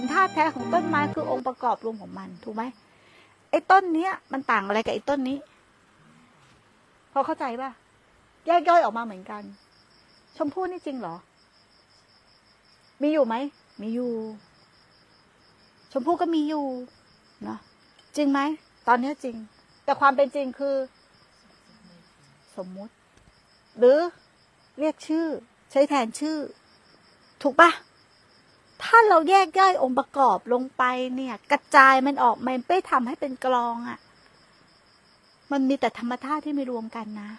เป็นธาตุแท้ของต้นไม้คือองค์ประกอบรวมของมันถูกไหมไอ้ต้นเนี้ย มันต่างอะไรกับไอ้ต้นนี้ พอเข้าใจป่ะแยกย่อยออกมาเหมือนกัน ชมพู่นี่จริงเหรอ มีอยู่ไหมมีอยู่ ชมพู่ก็มีอยู่เนาะจริงไหมตอนนี้จริง แต่ความเป็นจริงคือ สมมุติ หรือเรียกชื่อ ใช้แทนชื่อ ถูกปะ ถ้าเราแยกย่อยองค์ประกอบลงไปเนี่ย กระจายมันออกมันไม่ทำให้เป็นกลองอะ่ะ มันมีแต่ธรรมธาตุที่ไม่รวมกันนะ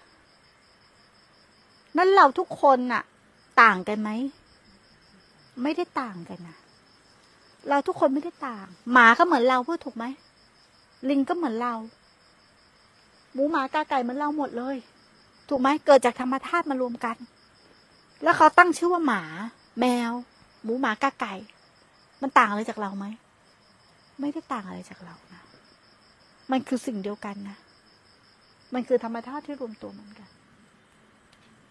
นั้นเราทุกคนน่ะ ต่างกันไหม ไม่ได้ต่างกันนะเราทุกคนไม่ได้ต่าง หมาก็เหมือนเราพูดถูกไหม ลิงก็เหมือนเรา หมูหมากาไก่เหมือนเราหมดเลย ถูกไหมเกิดจากธรรมธาตุมารวมกัน แล้วเขาตั้งชื่อว่าหมา แมว หมูหมากาไก่ มันต่างอะไรจากเราไหม ไม่ได้ต่างอะไรจากเรานะ มันคือสิ่งเดียวกันนะ มันคือธรรมธาตุที่รวมตัวเหมือนกัน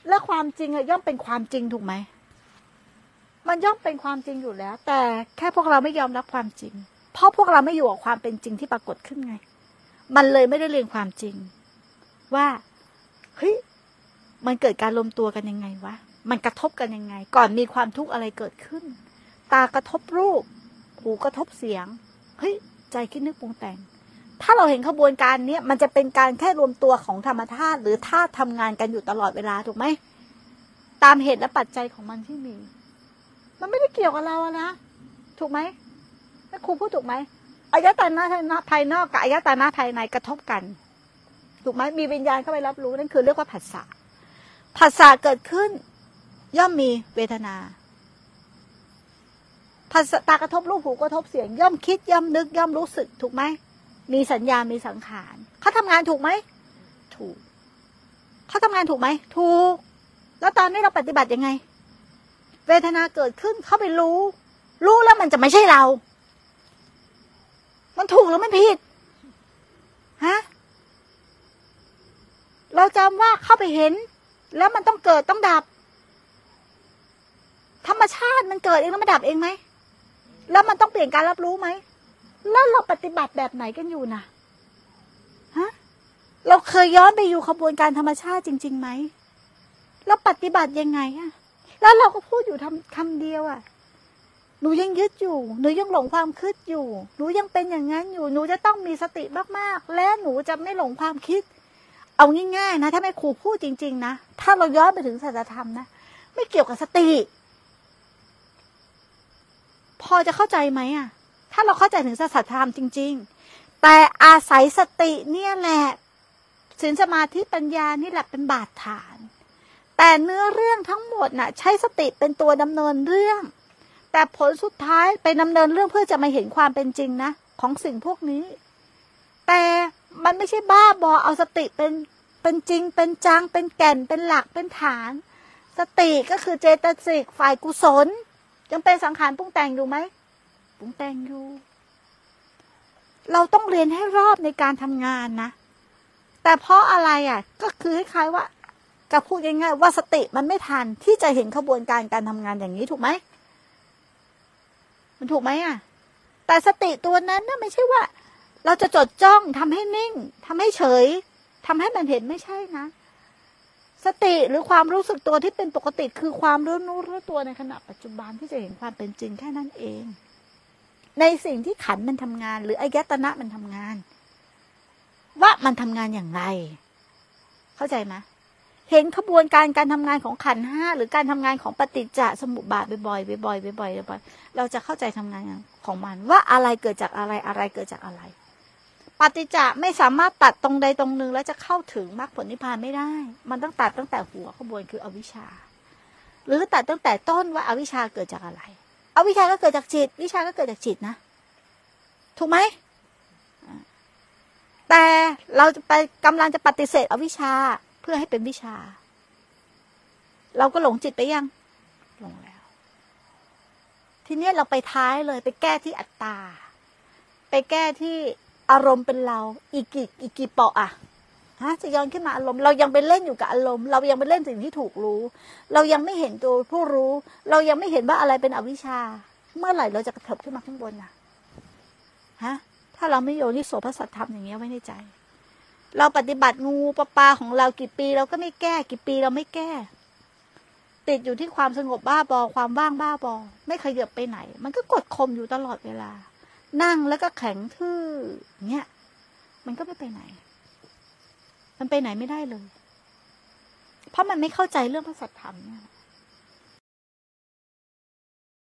และความจริงอะย่อมเป็นความจริงถูกไหม มันย่อมเป็นความจริงอยู่แล้ว แต่แค่พวกเราไม่ยอมรับความจริง เพราะพวกเราไม่อยู่กับความเป็นจริงที่ปรากฏขึ้นไง มันเลยไม่ได้เรียนความจริง ว่า เฮ้ย มันเกิดการรวมตัวกันยังไงวะ มันกระทบกันยังไง ก่อนมีความทุกข์อะไรเกิดขึ้น ตากระทบรูป หูกระทบเสียง เฮ้ย ใจคิดนึกปรุงแต่ง ถ้าเราเห็นขบวนการเนี้ยมันจะเป็นการแค่รวมตัวของธรรมธาตุหรือธาตุทำงานกันอยู่ตลอดเวลาถูกไหม ตามเหตุและปัจจัยของมันที่มี มันไม่ได้เกี่ยวกับเราอะนะ ถูกไหมแม่ครูพูดถูกไหมอายตนะภายนอกกับอายตนะภายในกระทบกัน ถูกไหมมีวิญญาณเข้าไปรับรู้นั่นคือเรียกว่าผัสสะผัสสะเกิดขึ้น ย่อมมีเวทนาผัสตากระทบรูปหูกระทบเสียง ย่อมคิดย่อมนึกย่อมรู้สึกถูกไหมมีสัญญา มีสังขารเขาทำงานถูกไหมถูกเขาทำงานถูกไหมถูก แล้วตอนนี้เราปฏิบัติยังไง เวทนาเกิดขึ้นเขาไปรู้ รู้แล้วมันจะไม่ใช่เรา มันถูกหรือมันผิดฮะเราจำว่าเข้าไปเห็น แล้วมันต้องเกิดต้องดับ ธรรมชาติมันเกิดเองแล้วมันดับเองไหม แล้วมันต้องเปลี่ยนการรับรู้ไหม แล้วเราปฏิบัติแบบไหนกันอยู่นะฮะ เราเคยย้อนไปอยู่ขบวนการธรรมชาติจริงๆไหม เราปฏิบัติยังไงอะแล้วเราก็พูดอยู่ทำคำเดียวอะหนูยังยึดอยู่ หนูยังหลงความคิดอยู่ หนูยังเป็นอย่างนั้นอยู่ หนูจะต้องมีสติมากๆ และหนูจะไม่หลงความคิด เอาง่ายๆนะ ถ้าไม่ครูพูดจริง ๆ นะ ถ้าเราย้อนไปถึงศาสัจธรรมนะ ไม่เกี่ยวกับสติ พอจะเข้าใจไหมอะถ้าเราเข้าใจถึงศาสัจธรรมจริง ๆ แต่อาศัยสติเนี่ยแหละสินสมาธิปัญญานี่แหละเป็นบาดฐาน แต่เนื้อเรื่องทั้งหมดน่ะ ใช้สติเป็นตัวดำเนินเรื่อง แต่ผลสุดท้ายไปดำเนินเรื่องเพื่อจะมาเห็นความเป็นจริงนะ ของสิ่งพวกนี้ แต่มันไม่ใช่บ้าบอเอาสติเป็นเป็นจริง เป็นจัง เป็นแก่นเป็นหลักเป็นฐาน สติก็คือเจตสิกฝ่ายกุศล ยังเป็นสังขารปรุงแต่งอยู่ไหมปรุงแต่งอยู่ เราต้องเรียนให้รอบในการทำงานนะ แต่เพราะอะไรอะ ก็คือคล้ายว่าจะพูดง่ายๆว่าสติมันไม่ทันที่จะเห็นขบวนการการทำงานอย่างนี้ถูกไหมมันถูกไหมอะ แต่สติตัวนั้นน่ะไม่ใช่ว่า เราจะจดจ้องทำให้นิ่งทำให้เฉยทำให้มันเห็นไม่ใช่นะ สติหรือความรู้สึกตัวที่เป็นปกติคือความรู้นู้รู้ตัวในขณะปัจจุบันที่จะเห็นความเป็นจริงแค่นั้นเอง ในสิ่งที่ขันมันทำงาน หรืออายตนะมันทำงาน ว่ามันทำงานอย่างไร เข้าใจไหมเห็นขบวนการการทำงานของขันห้าหรือการทำงานของปฏิจจสมุปบาทบ่อยๆบ่อยๆบ่อยๆบ่อยเราจะเข้าใจทำงานของมัน ว่าอะไรเกิดจากอะไรอะไรเกิดจากอะไร ปฏิจจไม่สามารถตัดตรงใดตรงหนึ่งแล้วจะเข้าถึงมรรคผลนิพพานไม่ได้ มันต้องตัดตั้งแต่หัวขบวนคืออวิชชา หรือตัดตั้งแต่ต้นว่าอาวิชชาเกิดจากอะไร อวิชชาก็เกิดจากจิต วิชาก็เกิดจากจิตนะ ถูกไหม แต่เราจะไปกำลังจะปฏิเสธอวิชชาเพื่อให้เป็นวิชา เราก็หลงจิตไปยัง หลงแล้ว ทีนี้เราไปท้ายเลยไปแก้ที่อัตตา ไปแก้ที่ อารมณ์เป็นเรา อีกกี่อีกกี่เปาะอะฮะจะย้อนขึ้นมาอารมณ์เรายังไปเล่นอยู่กับอารมณ์ เรายังไปเล่นสิ่งที่ถูกรู้ เรายังไม่เห็นตัวผู้รู้ เรายังไม่เห็นว่าอะไรเป็นอวิชชา เมื่อไหร่เราจะกระเถิบขึ้นมาข้างบนน่ะฮะถ้าเราไม่โยนิโสพระสัทธรรมอย่างเงี้ยไว้ในใจ เราปฏิบัติงูปลาปลาของเรากี่ปี เราก็ไม่แก้กี่ปีเราไม่แก้ ติดอยู่ที่ความสงบบ้าบอความว่างบ้าบอ ไม่ขยับไปไหน มันก็กดข่มอยู่ตลอดเวลา นั่งแล้วก็แข็งทื่อเงี้ย มันก็ไม่ไปไหน มันไปไหนไม่ได้เลย เพราะมันไม่เข้าใจเรื่องพระสัทธรรมเนี่ย